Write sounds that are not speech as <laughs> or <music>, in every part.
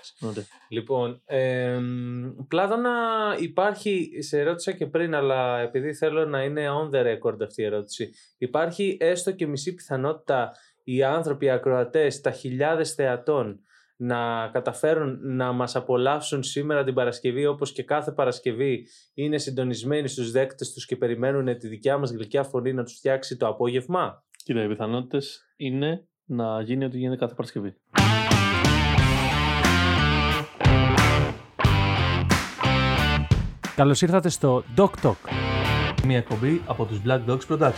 εντάξει. Ωραία. Λοιπόν, ε, Πλάτωνα υπάρχει, σε ρώτησα και πριν, αλλά επειδή θέλω να είναι on the record αυτή η ερώτηση, υπάρχει έστω και μισή πιθανότητα οι άνθρωποι, οι ακροατές, τα χιλιάδες θεατών να καταφέρουν να μας απολαύσουν σήμερα την Παρασκευή όπως και κάθε Παρασκευή είναι συντονισμένοι στους δέκτες τους και περιμένουν τη δικιά μας γλυκιά φωνή να τους φτιάξει το απόγευμα; Κοίτα, οι πιθανότητες είναι να γίνει ό,τι γίνεται κάθε Παρασκευή. Καλώς ήρθατε στο Doc Talk. Μια εκπομπή από τους Black Dogs Production.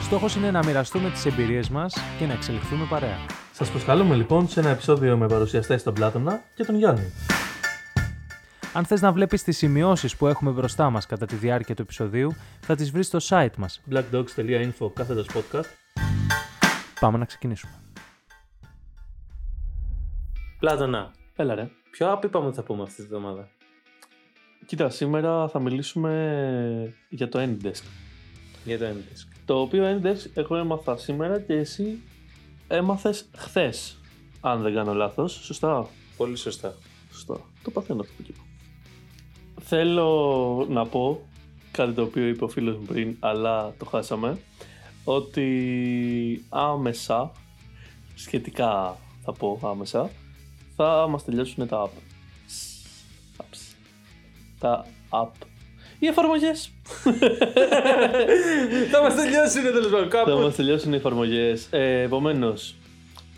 Στόχος είναι να μοιραστούμε τις εμπειρίες μας και να εξελιχθούμε παρέα. Σας προσκαλούμε λοιπόν σε ένα επεισόδιο με παρουσιαστές τον Πλάτωνα και τον Γιάννη. Αν θες να βλέπεις τις σημειώσεις που έχουμε μπροστά μας κατά τη διάρκεια του επεισοδίου, θα τις βρεις στο site μας. blackdogs.info κάθετος podcast. Πάμε να ξεκινήσουμε. Πλάτωνα, Έλα ρε. ποιο app είπαμε ότι θα πούμε αυτή τη εβδομάδα. Κοίτα, σήμερα θα μιλήσουμε για το Anydesk. Για το Anydesk. Το οποίο Anydesk εγώ έμαθα σήμερα και εσύ έμαθες χθες. Αν δεν κάνω λάθος. Σωστά; Πολύ σωστά. Σωστά. Το παθαίνω αυτό που είπα. Θέλω να πω κάτι το οποίο είπε ο φίλος μου πριν, αλλά το χάσαμε, ότι άμεσα, σχετικά θα πω άμεσα, θα μας τελειώσουν τα app. Apps. Τα app. Οι εφαρμογές. θα μας τελειώσει τέλος πάντων θα κάπου. μας τελειώσουν οι εφαρμογές. Ε, Επομένως,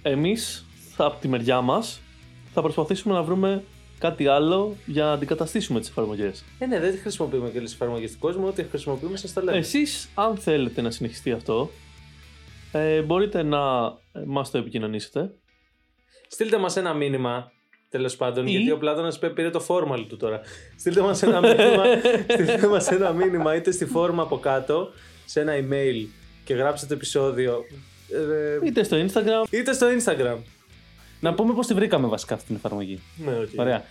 εμείς θα, από τη μεριά μας θα προσπαθήσουμε να βρούμε κάτι άλλο για να αντικαταστήσουμε τις εφαρμογές. Ε, ναι, δεν χρησιμοποιούμε και όλες τις εφαρμογές του κόσμου, ό,τι χρησιμοποιούμε σας το λέμε. Εσείς, αν θέλετε να συνεχιστεί αυτό, ε, μπορείτε να ε, μας το επικοινωνήσετε. Στείλτε μας ένα μήνυμα, τέλος πάντων, Ή- γιατί ο Πλάτωνας πέ- πήρε το formal του τώρα. Στείλτε μας ένα μήνυμα, <laughs> στείλτε μας ένα μήνυμα είτε στη φόρμα από κάτω, σε ένα email και γράψτε το επεισόδιο. ε, Είτε στο Instagram. είτε στο Instagram. Να πούμε πώς τη βρήκαμε βασικά αυτή την εφαρμογή. Ναι, okay. Ωραία.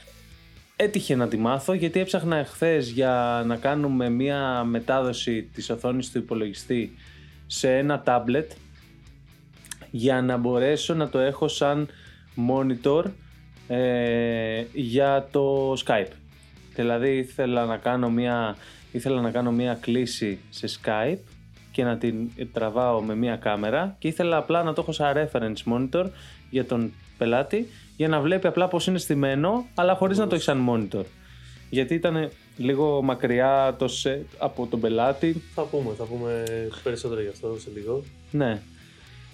Έτυχε να τη μάθω γιατί έψαχνα εχθές για να κάνουμε μία μετάδοση της οθόνης του υπολογιστή σε ένα tablet για να μπορέσω να το έχω σαν monitor ε, για το Skype. Δηλαδή ήθελα να κάνω μία, ήθελα να κάνω μία κλίση σε Skype και να την τραβάω με μία κάμερα και ήθελα απλά να το έχω σαν reference monitor για τον πελάτη για να βλέπει απλά πώς είναι στημένο αλλά χωρίς να το έχει σαν monitor. Γιατί ήταν λίγο μακριά το set από τον πελάτη. Θα πούμε, θα πούμε περισσότερο γι' αυτό σε λίγο. Ναι.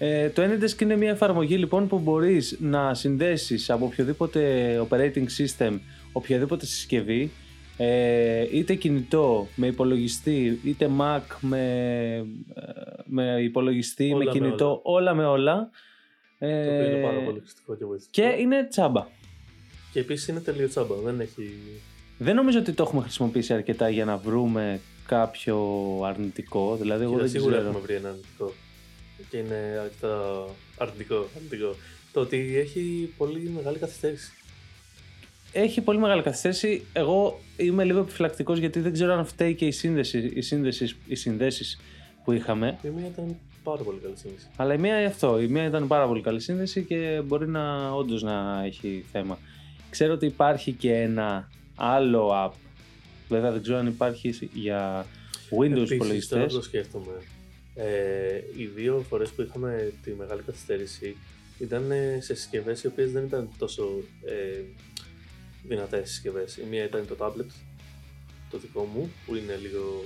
Ε, το Anydesk είναι μια εφαρμογή λοιπόν που μπορείς να συνδέσεις από οποιοδήποτε operating system, οποιαδήποτε συσκευή, ε, είτε κινητό με υπολογιστή, είτε Mac με, ε, με υπολογιστή, Όλα με με κινητό, όλα με όλα. Ε, Το οποίο είναι πάρα πολύ χρηστικό και βοηθητικό. και είναι τσάμπα. Και επίσης είναι τελείως τσάμπα. Δεν έχει. Δεν νομίζω ότι το έχουμε χρησιμοποιήσει αρκετά για να βρούμε κάποιο αρνητικό. Δηλαδή, εγώ Κοίτα, δεν σίγουρα ξέρω. έχουμε βρει ένα αρνητικό. Και είναι αρκετά αρνητικό. αρνητικό. Το ότι έχει πολύ μεγάλη καθυστέρηση. Έχει πολύ μεγάλη καθυστέρηση. Εγώ είμαι λίγο επιφυλακτικός γιατί δεν ξέρω αν φταίει και η σύνδεση, οι, σύνδεσεις, οι συνδέσεις που είχαμε. Η μία ήταν πάρα πολύ καλή σύνδεση. Αλλά η μία αυτό. Η μία ήταν πάρα πολύ καλή σύνδεση και μπορεί να όντως να έχει θέμα. Ξέρω ότι υπάρχει και ένα άλλο app. Βέβαια δεν ξέρω αν υπάρχει για Windows Επίσης, τώρα υπολογιστές. το σκέφτομαι. Ε, οι δύο φορές που είχαμε τη μεγάλη καθυστέρηση ήταν ε, σε συσκευές οι οποίες δεν ήταν τόσο ε, δυνατές συσκευές. Η μία ήταν το tablet, το δικό μου, που είναι λίγο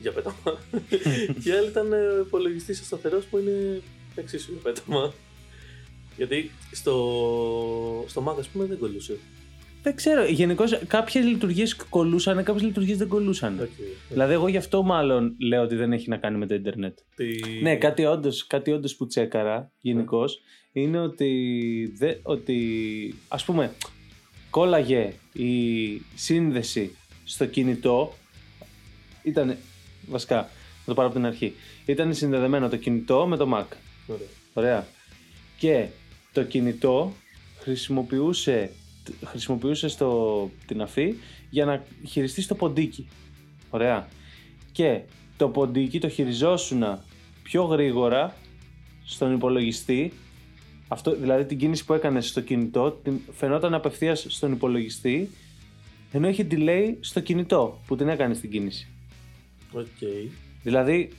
για πέταμα. <laughs> και η άλλη ήταν ε, ο υπολογιστής ο σταθερός που είναι εξίσου για πέταμα. Γιατί στο, στο Mac, ας πούμε, δεν κολλούσε. Δεν ξέρω. Γενικώς κάποιες λειτουργίες κολούσαν, κάποιες λειτουργίες δεν κολούσαν. Okay. Δηλαδή, εγώ γι' αυτό μάλλον λέω ότι δεν έχει να κάνει με το Ιντερνετ. Ναι, κάτι όντως, κάτι όντως που τσέκαρα γενικώς είναι ότι, δε, ότι ας πούμε κόλλαγε η σύνδεση στο κινητό ήταν βασικά, να το πάρω από την αρχή ήταν συνδεδεμένο το κινητό με το Mac Ωραία. ωραία και το κινητό χρησιμοποιούσε χρησιμοποιούσε στο, την αφή για να χειριστείς το ποντίκι ωραία και το ποντίκι το χειριζόσουνα πιο γρήγορα στον υπολογιστή Αυτό, δηλαδή την κίνηση που έκανες στο κινητό την φαινόταν απευθείας στον υπολογιστή ενώ έχει delay στο κινητό που την έκανε στην κίνηση. Οκ. Δηλαδή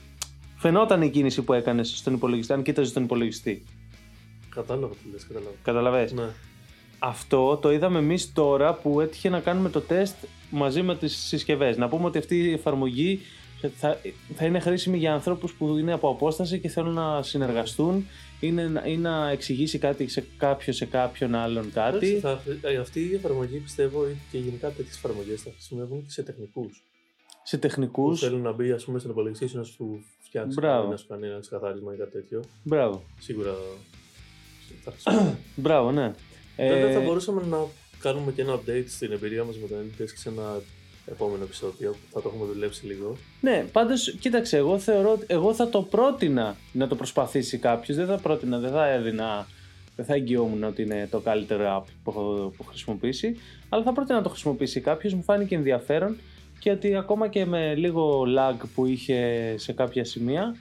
φαινόταν η κίνηση που έκανες στον υπολογιστή, αν κοίταζες τον υπολογιστή. Κατάλαβα τι λες, κατάλαβα. Κατάλαβες; Ναι. Αυτό το είδαμε εμείς τώρα που έτυχε να κάνουμε το τεστ μαζί με τις συσκευές. Να πούμε ότι αυτή η εφαρμογή θα, θα είναι χρήσιμη για ανθρώπους που είναι από απόσταση και θέλουν να συνεργαστούν ή να, ή να εξηγήσει κάτι σε κάποιο σε κάποιον άλλον κάτι. Εντάξει, θα- ε, αυτή η εφαρμογή πιστεύω και γενικά τέτοιες εφαρμογές θα χρησιμεύουν και σε τεχνικούς. Σε Που τεχνικού. θέλουν να μπει ας πούμε, στον υπολογιστή σου να σου φτιάξει Μπράβο. να σου κάνει ένα ξεκαθάρισμα ή κάτι τέτοιο. Μπράβο. Σίγουρα θα <clears throat> χρησιμεύουν. Μπράβο, ναι. Βέβαια θα Ε, μπορούσαμε να κάνουμε και ένα update στην εμπειρία μας με το NTS σε ένα επόμενο επεισόδιο που θα το έχουμε δουλέψει λίγο. Ναι, πάντως κοίταξε, εγώ θεωρώ ότι εγώ θα το πρότεινα να το προσπαθήσει κάποιος. Δεν θα πρότεινα, δεν θα έδινα. Δεν θα εγγυόμουν ότι είναι το καλύτερο app που έχω που έχω χρησιμοποιήσει. Αλλά θα πρότεινα να το χρησιμοποιήσει κάποιος. Μου φάνηκε ενδιαφέρον και ότι ακόμα και με λίγο lag που είχε σε κάποια σημεία.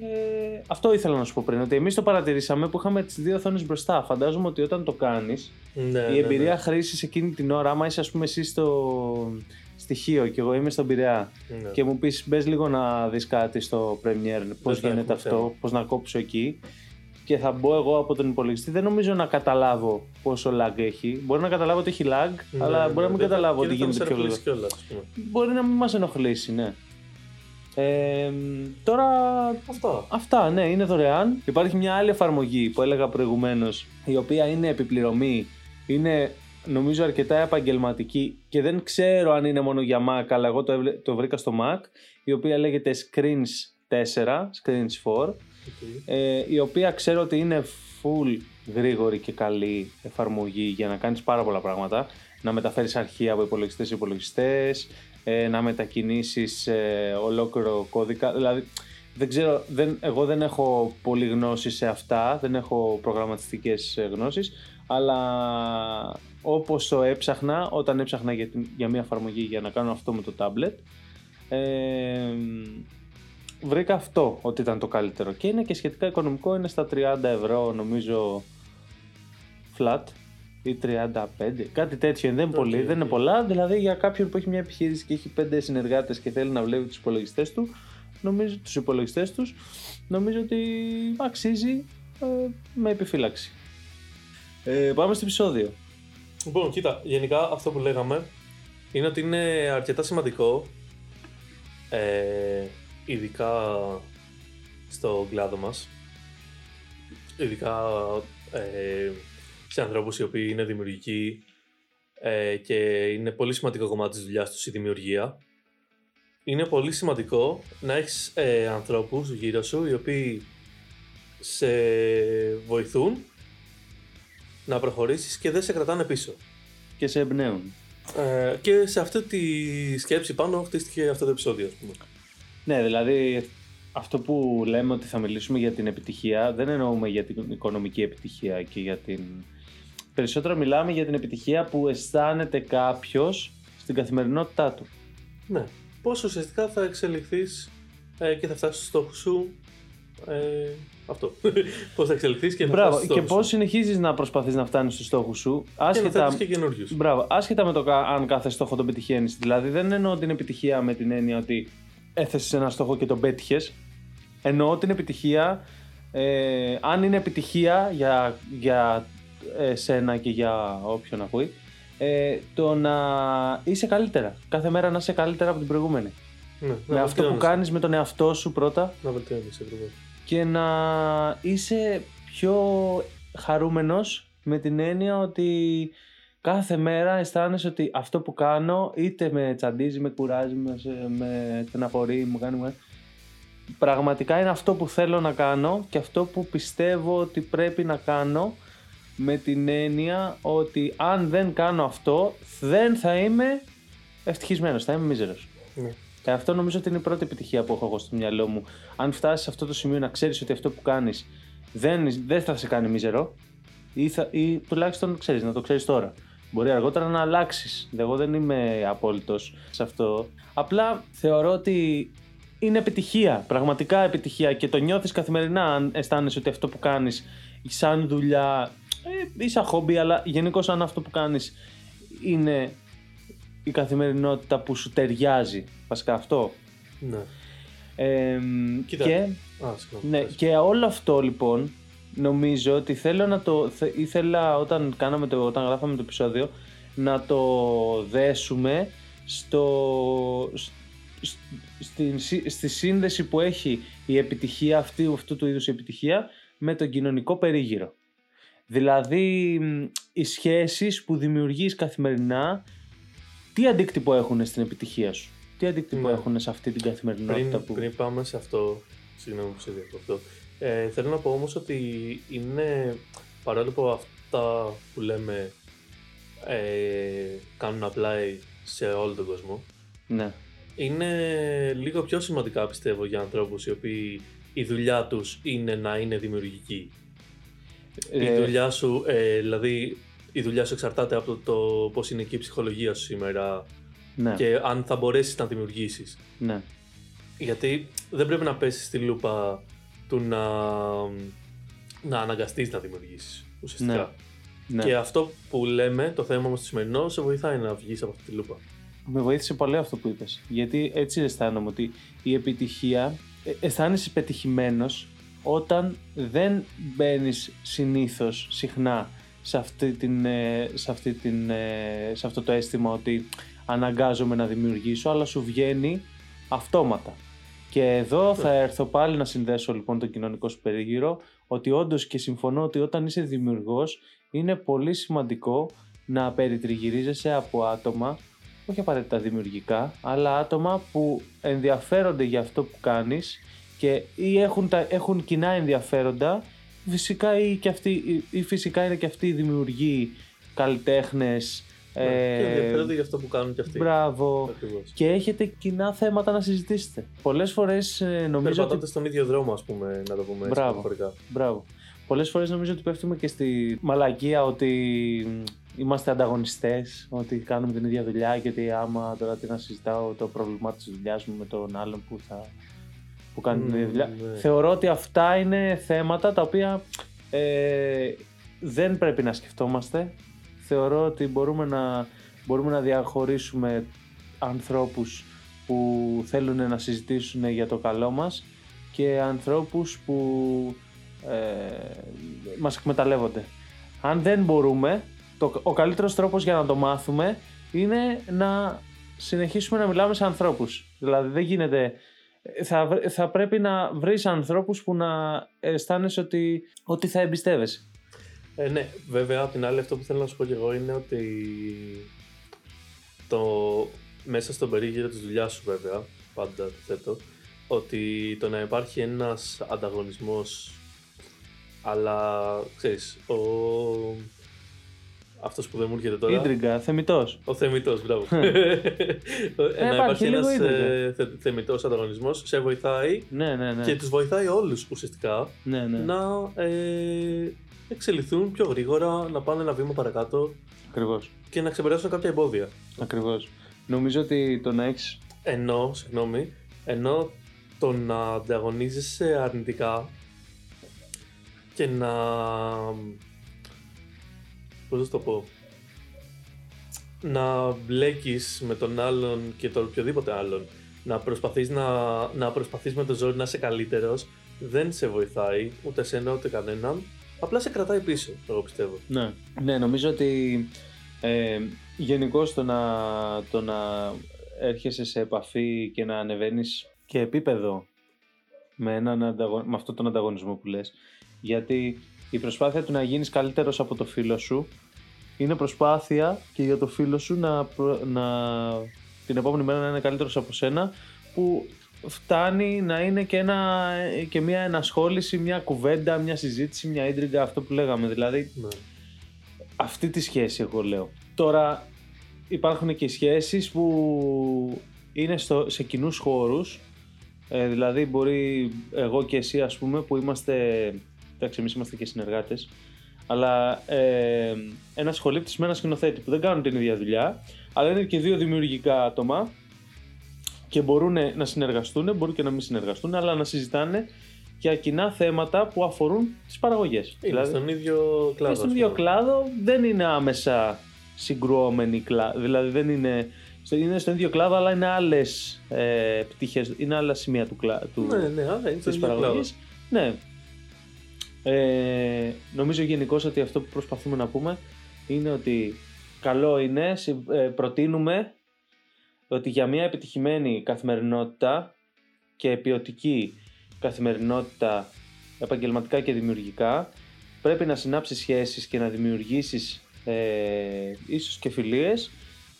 Ε, αυτό ήθελα να σου πω πριν. Ότι εμείς το παρατηρήσαμε που είχαμε τις δύο οθόνες μπροστά. Φαντάζομαι ότι όταν το κάνεις, Ναι, η εμπειρία χρήσης εκείνη την ώρα, άμα είσαι, ας πούμε, εσύ στο στοιχείο και εγώ είμαι στον Πειραιά ναι. και μου πεις μπες λίγο να δεις κάτι στο Premiere πώς θα γίνεται έχουμε αυτό, θέμα. πώς να κόψω εκεί και θα μπω εγώ από τον υπολογιστή δεν νομίζω να καταλάβω πόσο lag έχει μπορεί να καταλάβω ότι έχει lag Ναι, αλλά ναι, μπορεί να μην δεν θα- καταλάβω και ότι δεν θα γίνεται μας πιο ενοχλήσει γρήγορα κιόλας, ας πούμε. μπορεί να μην μας ενοχλήσει ναι ε, τώρα Αυτά. Αυτά, ναι, είναι δωρεάν. Υπάρχει μια άλλη εφαρμογή που έλεγα προηγουμένως, η οποία είναι επιπληρωμή. Είναι νομίζω αρκετά επαγγελματική και δεν ξέρω αν είναι μόνο για Mac, αλλά εγώ το, έβλε- το βρήκα στο Mac, η οποία λέγεται Screens 4, Screens 4, Οκ. ε, η οποία ξέρω ότι είναι full γρήγορη και καλή εφαρμογή για να κάνεις πάρα πολλά πράγματα. Να μεταφέρεις αρχεία από υπολογιστές σε υπολογιστές, ε, να μετακινήσεις ε, ολόκληρο κώδικα. Δηλαδή, δεν ξέρω, δεν, εγώ δεν έχω πολύ γνώση σε αυτά, δεν έχω προγραμματιστικές ε, γνώσεις, αλλά όπως το έψαχνα, όταν έψαχνα για, την- για μια εφαρμογή για να κάνω αυτό με το tablet, ε, βρήκα αυτό ότι ήταν το καλύτερο και είναι και σχετικά οικονομικό, είναι στα 30 ευρώ νομίζω flat ή 35, κάτι τέτοιο, δεν είναι Οκ, πολύ, δεν είναι οκ. πολλά, δηλαδή για κάποιον που έχει μια επιχείρηση και έχει πέντε συνεργάτες και θέλει να βλέπει τους υπολογιστές του, νομίζω, τους υπολογιστές τους, νομίζω ότι αξίζει ε, με επιφύλαξη. Ε, πάμε στο επεισόδιο. Λοιπόν, κοίτα, γενικά αυτό που λέγαμε είναι ότι είναι αρκετά σημαντικό, ε, ειδικά στο κλάδο μας, ειδικά ε, σε ανθρώπους οι οποίοι είναι δημιουργικοί ε, και είναι πολύ σημαντικό κομμάτι της δουλειάς τους η δημιουργία. Είναι πολύ σημαντικό να έχεις ε, ανθρώπους γύρω σου οι οποίοι σε βοηθούν να προχωρήσεις και δεν σε κρατάνε πίσω. Και σε εμπνέουν. Ε, και σε αυτή τη σκέψη πάνω χτίστηκε αυτό το επεισόδιο, ας πούμε. Ναι, δηλαδή αυτό που λέμε ότι θα μιλήσουμε για την επιτυχία δεν εννοούμε για την οικονομική επιτυχία και για την... Περισσότερο μιλάμε για την επιτυχία που αισθάνεται κάποιος στην καθημερινότητά του. Ναι. Πώς ουσιαστικά θα εξελιχθείς ε, και θα φτάσεις στο στόχο σου. Ε, αυτό. <laughs> πώς θα εξελιχθείς και θα Μπράβο, φτάσεις στο και στόχο πώς σου. συνεχίζεις να προσπαθείς να φτάνεις στους στόχους σου, Και να άσχετα, θέτεις και καινούριους. Μπράβο, άσχετα με το κα- αν κάθε στόχο τον πετυχαίνεις. Δηλαδή δεν εννοώ την επιτυχία με την έννοια ότι έθεσες ένα στόχο και τον πέτυχες. Εννοώ την επιτυχία. Ε, αν είναι επιτυχία για, για ε, σένα και για όποιον ακούει, ε, το να είσαι καλύτερα. Κάθε μέρα να είσαι καλύτερα από την προηγούμενη. Ναι, με να αυτό που βελτιώνεσαι. κάνεις με τον εαυτό σου πρώτα Να βελτιώνεις ακριβώς. και να είσαι πιο χαρούμενος με την έννοια ότι κάθε μέρα αισθάνεσαι ότι αυτό που κάνω είτε με τσαντίζει, με κουράζει, με, σε- με στεναχωρεί, μου κάνει... μου- Πραγματικά είναι αυτό που θέλω να κάνω και αυτό που πιστεύω ότι πρέπει να κάνω με την έννοια ότι αν δεν κάνω αυτό δεν θα είμαι ευτυχισμένος, θα είμαι μίζερος. Ναι. Και αυτό νομίζω ότι είναι η πρώτη επιτυχία που έχω εγώ στο μυαλό μου. Αν φτάσεις σε αυτό το σημείο να ξέρεις ότι αυτό που κάνεις δεν, δεν θα σε κάνει μίζερο, ή, θα, ή τουλάχιστον ξέρεις, να το ξέρεις τώρα. Μπορεί αργότερα να αλλάξεις. Εγώ δεν είμαι απόλυτος σε αυτό. Απλά θεωρώ ότι είναι επιτυχία, πραγματικά επιτυχία και το νιώθεις καθημερινά αν αισθάνεσαι ότι αυτό που κάνεις σαν δουλειά ε, ή σαν χόμπι, αλλά γενικώς αν αυτό που κάνεις είναι η καθημερινότητα που σου ταιριάζει. Βασικά αυτό. Ναι. Ε, Κοίτα. και, Α, συγγνώμη. ναι, πες. και όλο αυτό λοιπόν νομίζω ότι θέλω να το. θε- ήθελα όταν, κάναμε το, όταν γράφαμε το επεισόδιο να το δέσουμε στο, σ- σ- στην, σύ- στη σύνδεση που έχει η επιτυχία αυτή, αυτού του είδους η επιτυχία με τον κοινωνικό περίγυρο. Δηλαδή μ, οι σχέσεις που δημιουργείς καθημερινά τι αντίκτυπο έχουν στην επιτυχία σου; Τι αντίκτυπο Ναι. έχουν σε αυτή την καθημερινότητα Πριν, που... πριν πάμε σε αυτό, συγγνώμη που σε διακόπτω, ε, θέλω να πω όμως ότι είναι, παρόλο που αυτά που λέμε ε, κάνουν apply σε όλο τον κόσμο, Ναι. είναι λίγο πιο σημαντικά πιστεύω για ανθρώπους οι οποίοι η δουλειά τους είναι να είναι δημιουργικοί. Η Ε, δουλειά σου, ε, δηλαδή η δουλειά σου εξαρτάται από το πώς είναι και η ψυχολογίας σου σήμερα ναι, και αν θα μπορέσεις να δημιουργήσεις. ναι. Γιατί δεν πρέπει να πέσεις στη λούπα του να, να αναγκαστείς να δημιουργήσεις ουσιαστικά. ναι. Και αυτό που λέμε, το θέμα μας το σημερινό, σε βοηθάει να βγεις από αυτή τη λούπα. Με βοήθησε πολύ αυτό που είπες. Γιατί έτσι αισθάνομαι ότι η επιτυχία, ε, αισθάνεσαι πετυχημένος όταν δεν μπαίνεις συνήθως, συχνά, σε, αυτή την, ε, σε, αυτή την, ε, σε αυτό το αίσθημα ότι αναγκάζομαι να δημιουργήσω, αλλά σου βγαίνει αυτόματα. Και εδώ θα έρθω πάλι να συνδέσω λοιπόν το κοινωνικό σου περίγυρο, ότι όντως και συμφωνώ ότι όταν είσαι δημιουργός είναι πολύ σημαντικό να περιτριγυρίζεσαι από άτομα όχι απαραίτητα δημιουργικά, αλλά άτομα που ενδιαφέρονται για αυτό που κάνεις και ή έχουν, τα, έχουν κοινά ενδιαφέροντα, φυσικά ή, και αυτοί, ή, ή φυσικά είναι και αυτοί οι δημιουργοί, καλλιτέχνες, Ναι, ε, και ενδιαφέρονται για αυτό που κάνουν και αυτοί. μπράβο, Ακριβώς. και έχετε κοινά θέματα να συζητήσετε. Πολλές φορές ε, νομίζω ότι Περπατάτε στον ίδιο δρόμο, ας πούμε, να το πούμε έτσι Μπράβο. μεταφορικά. Μπράβο. Πολλές φορές νομίζω ότι πέφτουμε και στη μαλακία ότι μ, είμαστε ανταγωνιστές, ότι κάνουμε την ίδια δουλειά και ότι άμα τώρα τι να συζητάω το πρόβλημά της δουλειάς μου με τον άλλον που, θα, που κάνει την ίδια Μμμ, δουλειά. ναι. Θεωρώ ότι αυτά είναι θέματα τα οποία ε, δεν πρέπει να σκεφτόμαστε. Θεωρώ ότι μπορούμε να, μπορούμε να διαχωρίσουμε ανθρώπους που θέλουν να συζητήσουν για το καλό μας και ανθρώπους που ε, μας εκμεταλλεύονται. Αν δεν μπορούμε, το, ο καλύτερος τρόπος για να το μάθουμε είναι να συνεχίσουμε να μιλάμε σε ανθρώπους. Δηλαδή δεν γίνεται... Θα, βρ- θα πρέπει να βρεις ανθρώπους που να αισθάνεσαι ότι, ότι θα εμπιστεύεσαι. Ε, ναι, βέβαια, απ' την άλλη αυτό που θέλω να σου πω και εγώ είναι ότι το, μέσα στον περίγυρο της δουλειάς σου βέβαια, πάντα το θέτω, ότι το να υπάρχει ένας ανταγωνισμός, αλλά ξέρεις, ο... αυτός που δεν μου έρχεται τώρα, Ίντριγκα, θεμητός. ο θεμητός, μπράβο. <laughs> Ε, να υπάρχει υπάρχει λίγο ένας ίντριγκα. ε, θε, θεμητός ανταγωνισμός, σε βοηθάει Ναι, ναι, ναι. και τους βοηθάει όλους ουσιαστικά ναι, ναι. να ε, εξελιχθούν πιο γρήγορα, να πάνε ένα βήμα παρακάτω Ακριβώς. και να ξεπεράσουν κάποια εμπόδια. Ακριβώς. Νομίζω ότι το να έχεις Ενώ, συγγνώμη, ενώ το να ανταγωνίζεσαι αρνητικά και να... πώς να το πω... Να μπλέκεις με τον άλλον και τον οποιοδήποτε άλλον, να προσπαθείς, να, να προσπαθείς με το ζόρι να είσαι καλύτερος, δεν σε βοηθάει ούτε εσένα ούτε κανέναν, απλά σε κρατάει πίσω, εγώ πιστεύω. Ναι, ναι νομίζω ότι ε, γενικώ το να, το να έρχεσαι σε επαφή και να ανεβαίνεις και επίπεδο με, έναν ανταγω... με αυτόν τον ανταγωνισμό που λες γιατί η προσπάθεια του να γίνεις καλύτερος από το φίλο σου είναι προσπάθεια και για το φίλο σου να, προ- να την επόμενη μέρα να είναι καλύτερος από σένα που φτάνει να είναι και, ένα, και μια ενασχόληση, μια κουβέντα, μια συζήτηση, μια ίντριγκα, αυτό που λέγαμε. Δηλαδή Ναι. αυτή τη σχέση εγώ λέω. Τώρα υπάρχουν και σχέσεις που είναι στο, σε κοινούς χώρους ε, δηλαδή μπορεί εγώ και εσύ ας πούμε που είμαστε εντάξει εμείς είμαστε και συνεργάτες αλλά ε, ένας σχολήπτης με ένα σκηνοθέτη που δεν κάνουν την ίδια δουλειά αλλά είναι και δύο δημιουργικά άτομα και μπορούν να συνεργαστούν, μπορούν και να μην συνεργαστούν αλλά να συζητάνε για κοινά θέματα που αφορούν τις παραγωγές. Είναι στον ίδιο κλάδο. είναι στον ας ίδιο πούμε. κλάδο, δεν είναι άμεσα συγκρουόμενοι κλάδοι. Δηλαδή δεν είναι, στο- είναι στον ίδιο κλάδο, αλλά είναι άλλες ε, πτυχές, είναι άλλα σημεία του, κλά, του, Ναι, ναι, αλλά είναι στον της ίδιο κλάδο. παραγωγής. Ναι. Ε, νομίζω γενικώς ότι αυτό που προσπαθούμε να πούμε είναι ότι καλό είναι, συ- ε, προτείνουμε ότι για μια επιτυχημένη καθημερινότητα και ποιοτική καθημερινότητα επαγγελματικά και δημιουργικά πρέπει να συνάψεις σχέσεις και να δημιουργήσεις ε, ίσως και φιλίες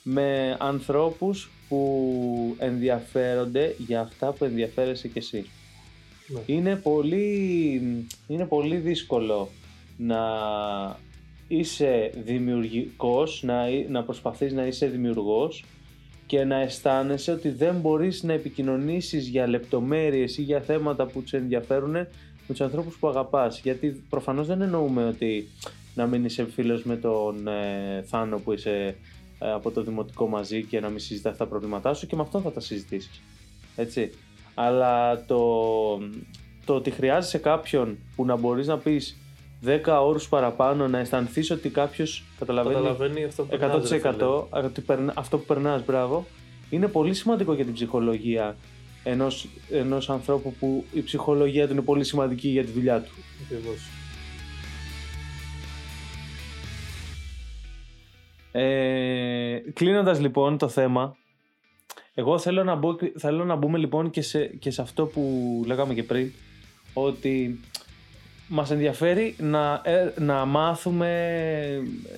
με ανθρώπους που ενδιαφέρονται για αυτά που ενδιαφέρεσαι κι εσύ. Ναι. Είναι πολύ, είναι πολύ δύσκολο να είσαι δημιουργικός, να, να προσπαθείς να είσαι δημιουργός και να αισθάνεσαι ότι δεν μπορείς να επικοινωνήσεις για λεπτομέρειες ή για θέματα που τους ενδιαφέρουν με τους ανθρώπους που αγαπάς. Γιατί προφανώς δεν εννοούμε ότι να μην είσαι φίλος με τον ε, Θάνο που είσαι ε, από το δημοτικό μαζί και να μην συζητάς τα προβλήματά σου και με αυτόν θα τα συζητήσεις. Έτσι. Αλλά το, το ότι χρειάζεσαι κάποιον που να μπορείς να πεις 10 όρους παραπάνω να αισθανθείς ότι κάποιος καταλαβαίνει Καταλαβαίνει αυτό που περνάς, ρε φίλε. 100% ότι περνά- αυτό που περνάς, μπράβο, είναι πολύ σημαντικό για την ψυχολογία ενός, ενός ανθρώπου που η ψυχολογία του είναι πολύ σημαντική για τη δουλειά του. Ακριβώς. Ε, κλείνοντας λοιπόν το θέμα, εγώ θέλω να, μπω, θέλω να μπούμε λοιπόν και σε, και σε αυτό που λέγαμε και πριν, ότι μας ενδιαφέρει να, ε, να μάθουμε, ε,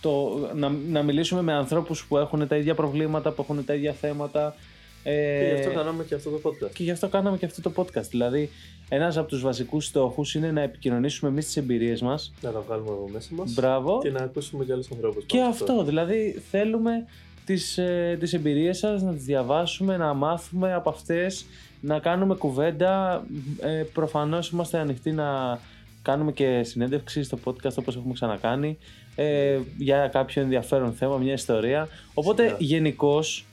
το, να, να μιλήσουμε με ανθρώπους που έχουν τα ίδια προβλήματα, που έχουν τα ίδια θέματα. Ε, Και γι' αυτό κάναμε και αυτό το podcast. και γι' αυτό κάναμε και αυτό το podcast. Δηλαδή, ένας από τους βασικούς στόχους είναι να επικοινωνήσουμε εμείς τις εμπειρίες μας. Να τα βγάλουμε από μέσα μας Μπράβο. και να ακούσουμε και άλλους ανθρώπους. Και πάνω αυτό, δηλαδή θέλουμε τις, ε, τις εμπειρίες σας να τις διαβάσουμε, να μάθουμε από αυτές, να κάνουμε κουβέντα. Ε, προφανώς είμαστε ανοιχτοί να κάνουμε και συνέντευξη στο podcast όπως έχουμε ξανακάνει ε, για κάποιο ενδιαφέρον θέμα, μια ιστορία. Οπότε Σιγά. γενικώς,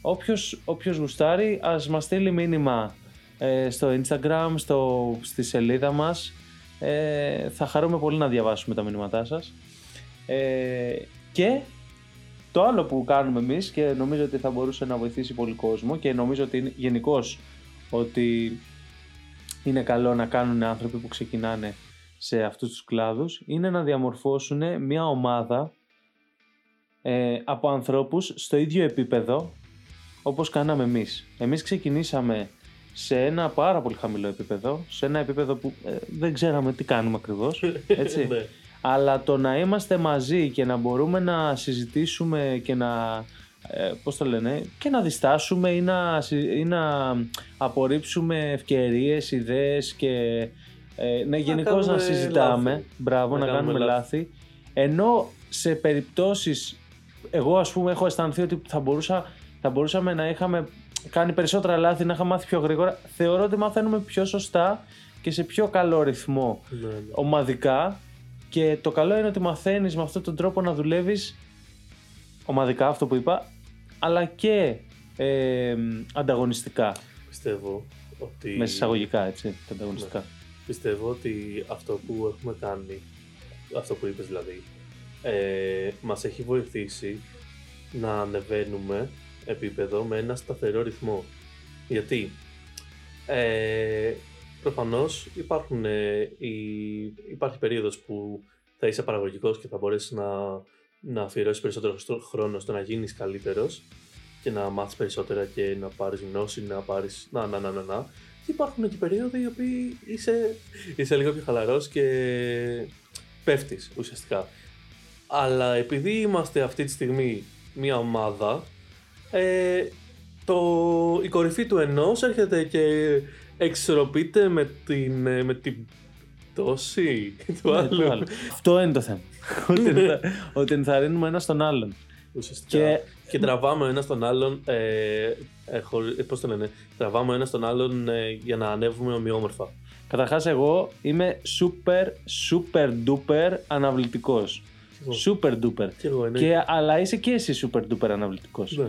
όποιος, όποιος γουστάρει ας μας στείλει μήνυμα ε, στο Instagram, στο, στη σελίδα μας. Ε, θα χαρούμε πολύ να διαβάσουμε τα μηνύματά σας. Ε, και το άλλο που κάνουμε εμείς και νομίζω ότι θα μπορούσε να βοηθήσει πολύ κόσμο και νομίζω ότι γενικώς ότι είναι καλό να κάνουν άνθρωποι που ξεκινάνε σε αυτούς τους κλάδους είναι να διαμορφώσουν μια ομάδα ε, από ανθρώπους στο ίδιο επίπεδο όπως κάναμε εμείς. Εμείς ξεκινήσαμε σε ένα πάρα πολύ χαμηλό επίπεδο, σε ένα επίπεδο που ε, δεν ξέραμε τι κάνουμε ακριβώς, <laughs> έτσι. Ναι. Αλλά το να είμαστε μαζί και να μπορούμε να συζητήσουμε και να, ε, πώς το λένε, και να διστάσουμε ή να, συ- ή να απορρίψουμε ευκαιρίες, ιδέες και ε, να γενικώς να κάνουμε συζητάμε. λάθη. Μπράβο, να, Να κάνουμε, κάνουμε λάθη. Ενώ σε περιπτώσεις, εγώ ας πούμε έχω αισθανθεί ότι θα, μπορούσα, θα μπορούσαμε να είχαμε κάνει περισσότερα λάθη, να είχαμε μάθει πιο γρήγορα. Θεωρώ ότι μαθαίνουμε πιο σωστά και σε πιο καλό ρυθμό Ναι, ναι. ομαδικά και το καλό είναι ότι μαθαίνεις με αυτόν τον τρόπο να δουλεύεις ομαδικά αυτό που είπα αλλά και ε, ανταγωνιστικά. Πιστεύω ότι... μέσα εισαγωγικά έτσι τα ανταγωνιστικά. Πιστεύω ότι αυτό που έχουμε κάνει, αυτό που είπες δηλαδή, ε, μας έχει βοηθήσει να ανεβαίνουμε επίπεδο με ένα σταθερό ρυθμό. Γιατί ε, προφανώς υπάρχουν, ε, η, υπάρχει περίοδος που θα είσαι παραγωγικός και θα μπορέσεις να, να αφιερώσεις περισσότερο στο- χρόνο στο να γίνεις καλύτερος και να μάθεις περισσότερα και να πάρεις γνώση, να πάρεις να, να, να, να, να. Και υπάρχουν και περίοδοι οι οποίοι είσαι, είσαι λίγο πιο χαλαρός και πέφτεις ουσιαστικά. Αλλά επειδή είμαστε αυτή τη στιγμή μια ομάδα, ε, το, η κορυφή του ενός έρχεται και εξισορροπείται με την, ε, με την πτώση του Ναι, άλλου. το άλλο. αυτό είναι το θέμα <laughs> ότι, ενθα- ότι ενθαρρύνουμε ένα στον άλλον Ουσιαστικά. Και- Και, τραβάμε ένα τον άλλον. Ε, ε, χωρί- ε, πώς το λένε, τραβάμε ένα τον άλλον ε, για να ανέβουμε ομοιόμορφα. Καταρχάς εγώ είμαι super super duper αναβλητικός εγώ. super duper Κι εγώ, ναι. και, αλλά είσαι και εσύ super duper αναβλητικός Ναι.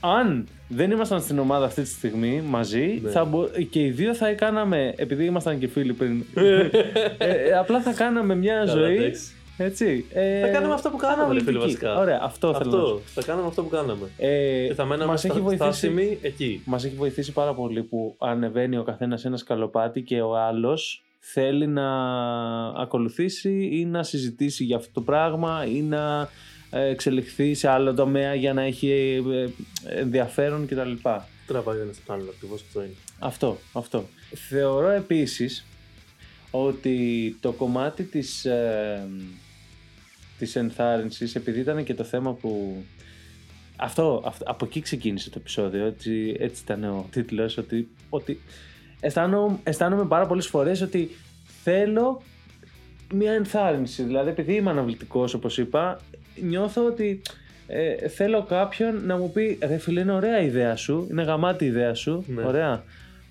αν δεν ήμασταν στην ομάδα αυτή τη στιγμή μαζί, Ναι. θα μπο- και οι δύο θα κάναμε, επειδή ήμασταν και φίλοι πριν, <laughs> ε, ε, απλά θα κάναμε μια Καλά, ζωή. εντάξει. Έτσι. Ε, Θα κάναμε αυτό που κάναμε, ρε φίλε, αναλυτική. βασικά. Ωραία, αυτό, θέλω να σου Αυτό. Θα κάναμε αυτό που κάναμε. ε, Και θα μέναμε μας έχει στα- βοηθήσει, στάσιμοι εκεί. μας έχει βοηθήσει πάρα πολύ που ανεβαίνει ο καθένας σε ένα σκαλοπάτι και ο άλλος θέλει να ακολουθήσει ή να συζητήσει για αυτό το πράγμα ή να ε, εξελιχθεί σε άλλο τομέα για να έχει ε, ενδιαφέρον κτλ. Τραβάει ο ένας τον άλλον, ακριβώς αυτό είναι. Αυτό, αυτό. Θεωρώ επίσης ότι το κομμάτι της, ε, της ενθάρρυνσης, επειδή ήταν και το θέμα που... Αυτό, αυτό, από εκεί ξεκίνησε το επεισόδιο, έτσι, έτσι ήταν ο τίτλος, ότι, ότι αισθάνομαι, αισθάνομαι πάρα πολλές φορές ότι θέλω μια ενθάρρυνση. Δηλαδή, επειδή είμαι αναβλητικός, όπως είπα, νιώθω ότι ε, θέλω κάποιον να μου πει ρε φίλε είναι ωραία η ιδέα σου, είναι γαμάτη η ιδέα σου, Ναι. ωραία.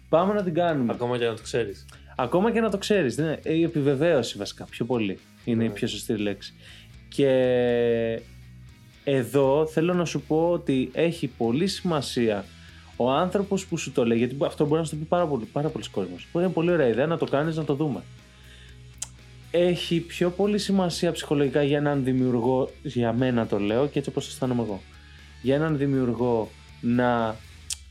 Πάμε να την κάνουμε. Ακόμα και να το ξέρεις. Ακόμα και να το ξέρεις, ναι, η επιβεβαίωση βασικά πιο πολύ είναι η Ναι. πιο σωστή λέξη. Και εδώ θέλω να σου πω ότι έχει πολύ σημασία ο άνθρωπος που σου το λέει, γιατί αυτό μπορεί να σου το πει πάρα πολύ, πάρα πολλοί κόσμος. Μπορεί να είναι πολύ ωραία ιδέα να το κάνεις να το δούμε. Έχει πιο πολύ σημασία ψυχολογικά για έναν δημιουργό, για μένα το λέω και έτσι όπως αισθάνομαι εγώ. Για έναν δημιουργό να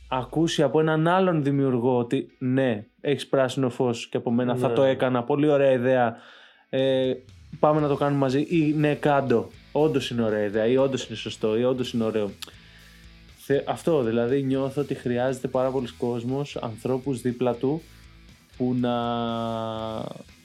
ακούσει από έναν άλλον δημιουργό ότι ναι, έχεις πράσινο φως και από μένα θα Ναι. το έκανα, πολύ ωραία ιδέα, ε, πάμε να το κάνουμε μαζί ή ναι κάντο, όντως είναι ωραία ιδέα ή όντως είναι σωστό ή όντως είναι ωραίο. Θε- Αυτό δηλαδή νιώθω ότι χρειάζεται πάρα πολλοί κόσμος, ανθρώπους δίπλα του που να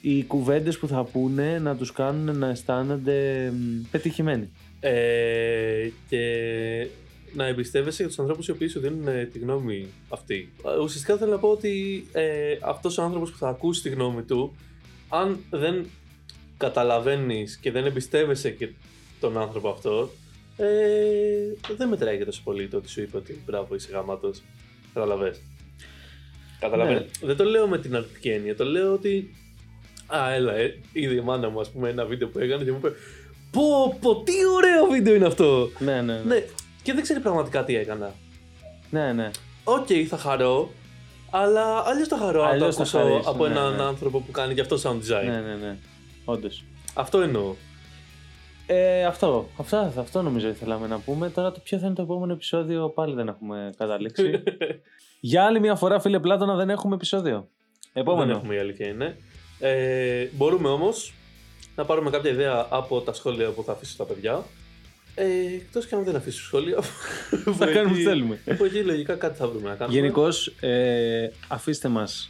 οι κουβέντες που θα πούνε να τους κάνουν να αισθάνονται μ, πετυχημένοι. Ε, και να εμπιστεύεσαι για τους ανθρώπους οι οποίοι σου δίνουν ε, τη γνώμη αυτή. Ε, Ουσιαστικά θέλω να πω ότι ε, αυτός ο άνθρωπος που θα ακούσει τη γνώμη του, αν δεν καταλαβαίνεις και δεν εμπιστεύεσαι και τον άνθρωπο αυτό, ε, δεν μετράει και τόσο πολύ το ότι σου είπε ότι μπράβο, είσαι γαμάτος. Κατάλαβες. Καταλαβαίνω. Δεν το λέω με την αρνητική έννοια. Το λέω ότι. Α, έλα, ε, είδε η μάνα μου, ας πούμε, ένα βίντεο που έκανε και μου είπε. Πω, πω, τι ωραίο βίντεο είναι αυτό! Ναι, ναι, ναι. Ναι, και δεν ξέρει πραγματικά τι έκανα. ναι, ναι. Οκ, θα χαρώ, αλλά αλλιώς θα χαρώ αν το Αλλιώς θα ακούσω χαρείς, από ναι, έναν ναι. άνθρωπο που κάνει και αυτό sound design. Ναι, ναι, ναι. Όντως. Αυτό εννοώ. Ε, αυτό, αυτό, αυτό νομίζω ήθελαμε να πούμε. Τώρα το ποιο θα είναι το επόμενο επεισόδιο πάλι δεν έχουμε καταλήξει. <laughs> Για άλλη μια φορά φίλε Πλάτωνα δεν έχουμε επεισόδιο. Επόμενο. Δεν έχουμε η αλήθεια είναι. Ε, μπορούμε όμως να πάρουμε κάποια ιδέα από τα σχόλια που θα αφήσω στα παιδιά. Ε, Εκτός και αν δεν αφήσω σχόλια. <laughs> Θα κάνουμε τι θέλουμε. Από εκεί λογικά κάτι θα βρούμε να κάνουμε. Γενικώς, ε, αφήστε μας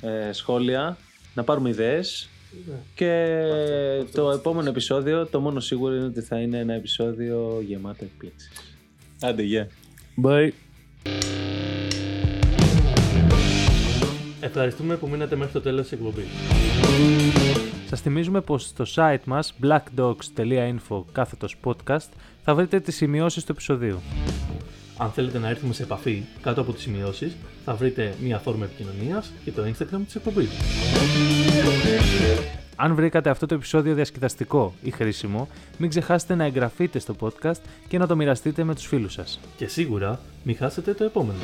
ε, σχόλια, να πάρουμε ιδέες Ναι. και Αυτό, αυτό. το επόμενο επεισόδιο το μόνο σίγουρο είναι ότι θα είναι ένα επεισόδιο γεμάτο εκπλήξεις. Άντε, γεια. Bye. Ευχαριστούμε που μείνατε μέχρι το τέλος της εκπομπής. Σας θυμίζουμε πως στο site μας blackdogs.info κάθετος podcast θα βρείτε τις σημειώσεις του επεισοδίου. Αν θέλετε να έρθουμε σε επαφή κάτω από τις σημειώσεις, θα βρείτε μια φόρμα επικοινωνίας και το Instagram της εκπομπής. Αν βρήκατε αυτό το επεισόδιο διασκεδαστικό ή χρήσιμο, μην ξεχάσετε να εγγραφείτε στο podcast και να το μοιραστείτε με τους φίλους σας. Και σίγουρα μην χάσετε το επόμενο.